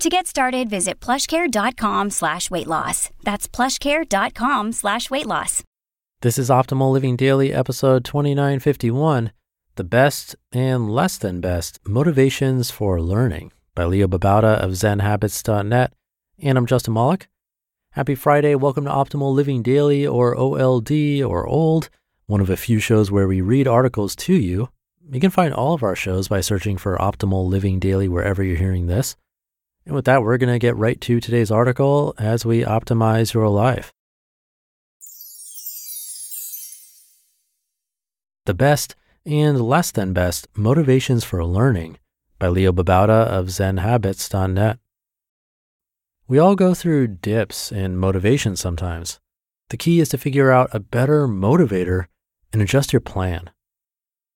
To get started, visit plushcare.com slash weight loss. That's plushcare.com slash weight loss. This is Optimal Living Daily, episode 2951 The Best and Less Than Best Motivations for Learning by Leo Babauta of ZenHabits.net. And I'm Justin Malik. Happy Friday. Welcome to Optimal Living Daily, or OLD, or OLD, one of a few shows where we read articles to you. You can find all of our shows by searching for Optimal Living Daily wherever you're hearing this. And with that, we're going to get right to today's article as we optimize your life. The Best and Less Than Best Motivations for Learning by Leo Babauta of ZenHabits.net. We all go through dips in motivation sometimes. The key is to figure out a better motivator and adjust your plan.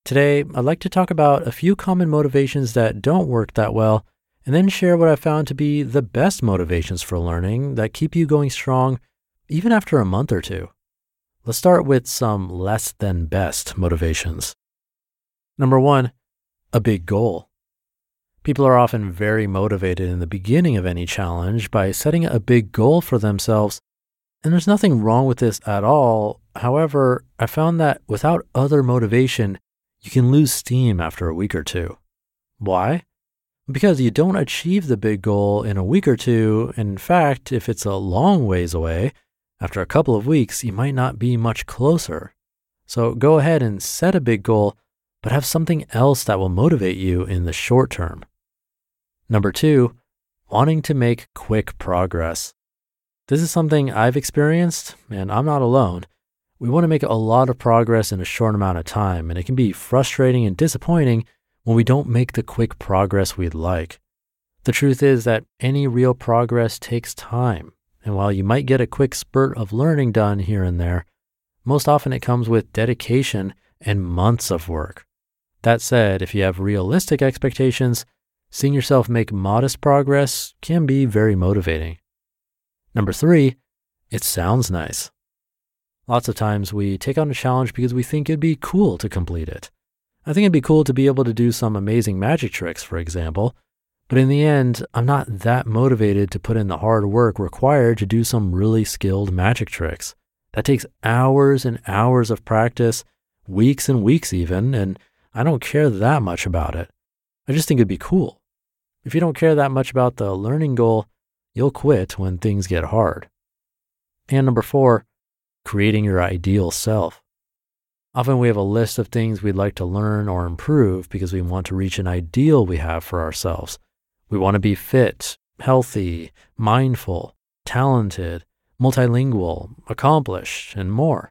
Today, I'd like to talk about a few common motivations that don't work that well and then share what I found to be the best motivations for learning that keep you going strong even after a month or two. Let's start with some less than best motivations. Number one, a big goal. People are often very motivated in the beginning of any challenge by setting a big goal for themselves, and there's nothing wrong with this at all. However, I found that without other motivation, you can lose steam after a week or two. Why? Because you don't achieve the big goal in a week or two. In fact, if it's a long ways away, after a couple of weeks, you might not be much closer. So go ahead and set a big goal, but have something else that will motivate you in the short term. Number two, wanting to make quick progress. This is something I've experienced, and I'm not alone. We want to make a lot of progress in a short amount of time, and it can be frustrating and disappointing when we don't make the quick progress we'd like. The truth is that any real progress takes time. And while you might get a quick spurt of learning done here and there, most often it comes with dedication and months of work. That said, if you have realistic expectations, seeing yourself make modest progress can be very motivating. Number three, it sounds nice. Lots of times we take on a challenge because we think it'd be cool to complete it. I think it'd be cool to be able to do some amazing magic tricks, for example. But in the end, I'm not that motivated to put in the hard work required to do some really skilled magic tricks. That takes hours and hours of practice, weeks and weeks even, and I don't care that much about it. I just think it'd be cool. If you don't care that much about the learning goal, you'll quit when things get hard. And number four, creating your ideal self. Often we have a list of things we'd like to learn or improve because we want to reach an ideal we have for ourselves. We want to be fit, healthy, mindful, talented, multilingual, accomplished, and more.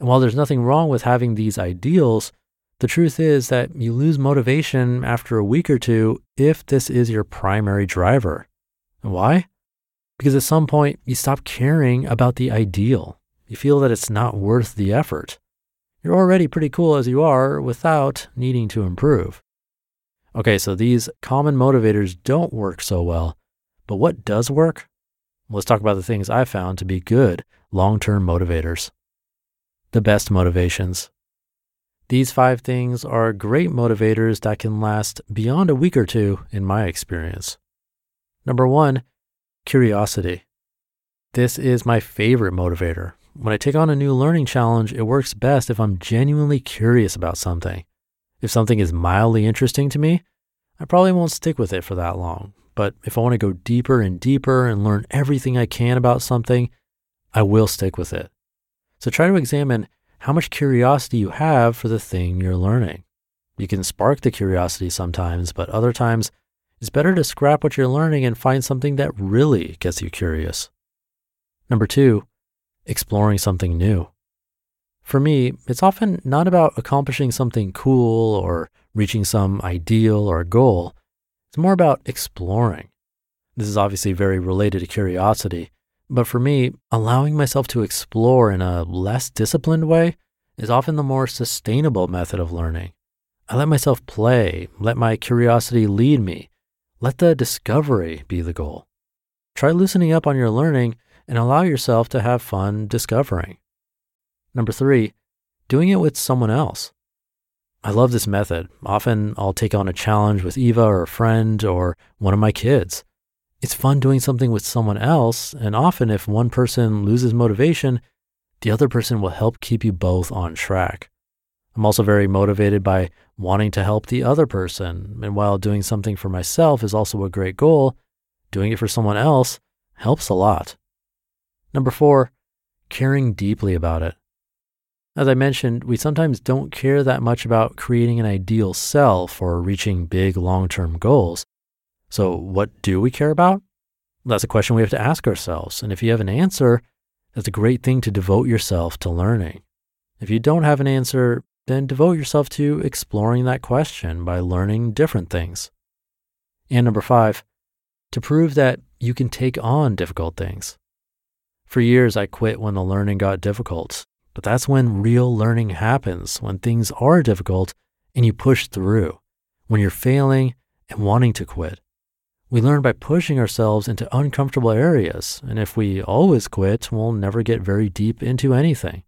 And while there's nothing wrong with having these ideals, the truth is that you lose motivation after a week or two if this is your primary driver. And why? Because at some point you stop caring about the ideal. You feel that it's not worth the effort. You're already pretty cool as you are without needing to improve. Okay, so these common motivators don't work so well, but what does work? Let's talk about the things I found to be good long term motivators. The best motivations. These five things are great motivators that can last beyond a week or two, in my experience. Number one, curiosity. This is my favorite motivator when I take on a new learning challenge, it works best if I'm genuinely curious about something. If something is mildly interesting to me, I probably won't stick with it for that long. But if I want to go deeper and deeper and learn everything I can about something, I will stick with it. So try to examine how much curiosity you have for the thing you're learning. You can spark the curiosity sometimes, but other times it's better to scrap what you're learning and find something that really gets you curious. Number two, exploring something new. For me, it's often not about accomplishing something cool or reaching some ideal or goal. It's more about exploring. This is obviously very related to curiosity, but for me, allowing myself to explore in a less disciplined way is often the more sustainable method of learning. I let myself play, let my curiosity lead me, let the discovery be the goal. Try loosening up on your learning and allow yourself to have fun discovering. Number three, doing it with someone else. I love this method. Often I'll take on a challenge with Eva or a friend or one of my kids. It's fun doing something with someone else, and often if one person loses motivation, the other person will help keep you both on track. I'm also very motivated by wanting to help the other person, and while doing something for myself is also a great goal, doing it for someone else helps a lot. Number four, caring deeply about it. As I mentioned, we sometimes don't care that much about creating an ideal self or reaching big long term goals. So, what do we care about? That's a question we have to ask ourselves. And if you have an answer, that's a great thing to devote yourself to learning. If you don't have an answer, then devote yourself to exploring that question by learning different things. And number five, to prove that you can take on difficult things. For years, I quit when the learning got difficult, but that's when real learning happens, when things are difficult and you push through, when you're failing and wanting to quit. We learn by pushing ourselves into uncomfortable areas, and if we always quit, we'll never get very deep into anything.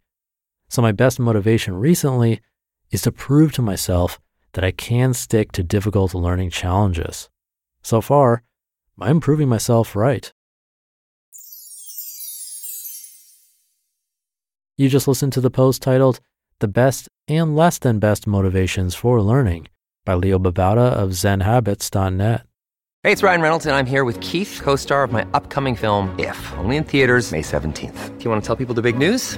So, my best motivation recently is to prove to myself that I can stick to difficult learning challenges. So far, I'm proving myself right. You just listened to the post titled The Best and Less Than Best Motivations for Learning by Leo Babauta of ZenHabits.net. Hey, it's Ryan Reynolds, and I'm here with Keith, co star of my upcoming film, If, only in theaters, May 17th. Do you want to tell people the big news?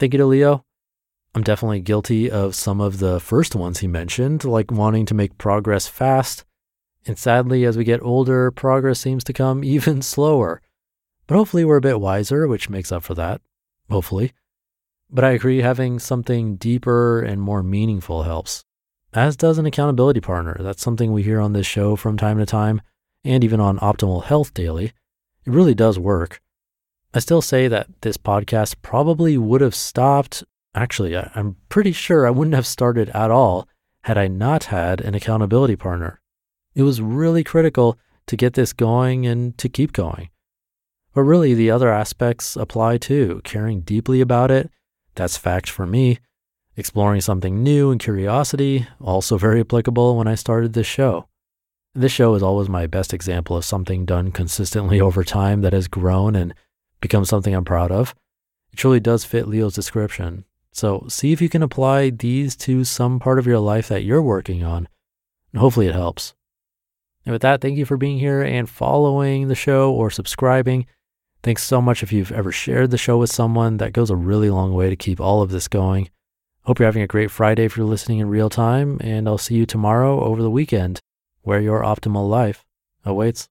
Thank you to Leo. I'm definitely guilty of some of the first ones he mentioned, like wanting to make progress fast. And sadly, as we get older, progress seems to come even slower. But hopefully, we're a bit wiser, which makes up for that. Hopefully. But I agree, having something deeper and more meaningful helps, as does an accountability partner. That's something we hear on this show from time to time, and even on Optimal Health Daily. It really does work. I still say that this podcast probably would have stopped. Actually, I'm pretty sure I wouldn't have started at all had I not had an accountability partner. It was really critical to get this going and to keep going. But really, the other aspects apply too. Caring deeply about it, that's fact for me. Exploring something new and curiosity, also very applicable when I started this show. This show is always my best example of something done consistently over time that has grown and become something I'm proud of. It truly does fit Leo's description. So see if you can apply these to some part of your life that you're working on, and hopefully it helps. And with that, thank you for being here and following the show or subscribing. Thanks so much if you've ever shared the show with someone. That goes a really long way to keep all of this going. Hope you're having a great Friday if you're listening in real time, and I'll see you tomorrow over the weekend where your optimal life awaits.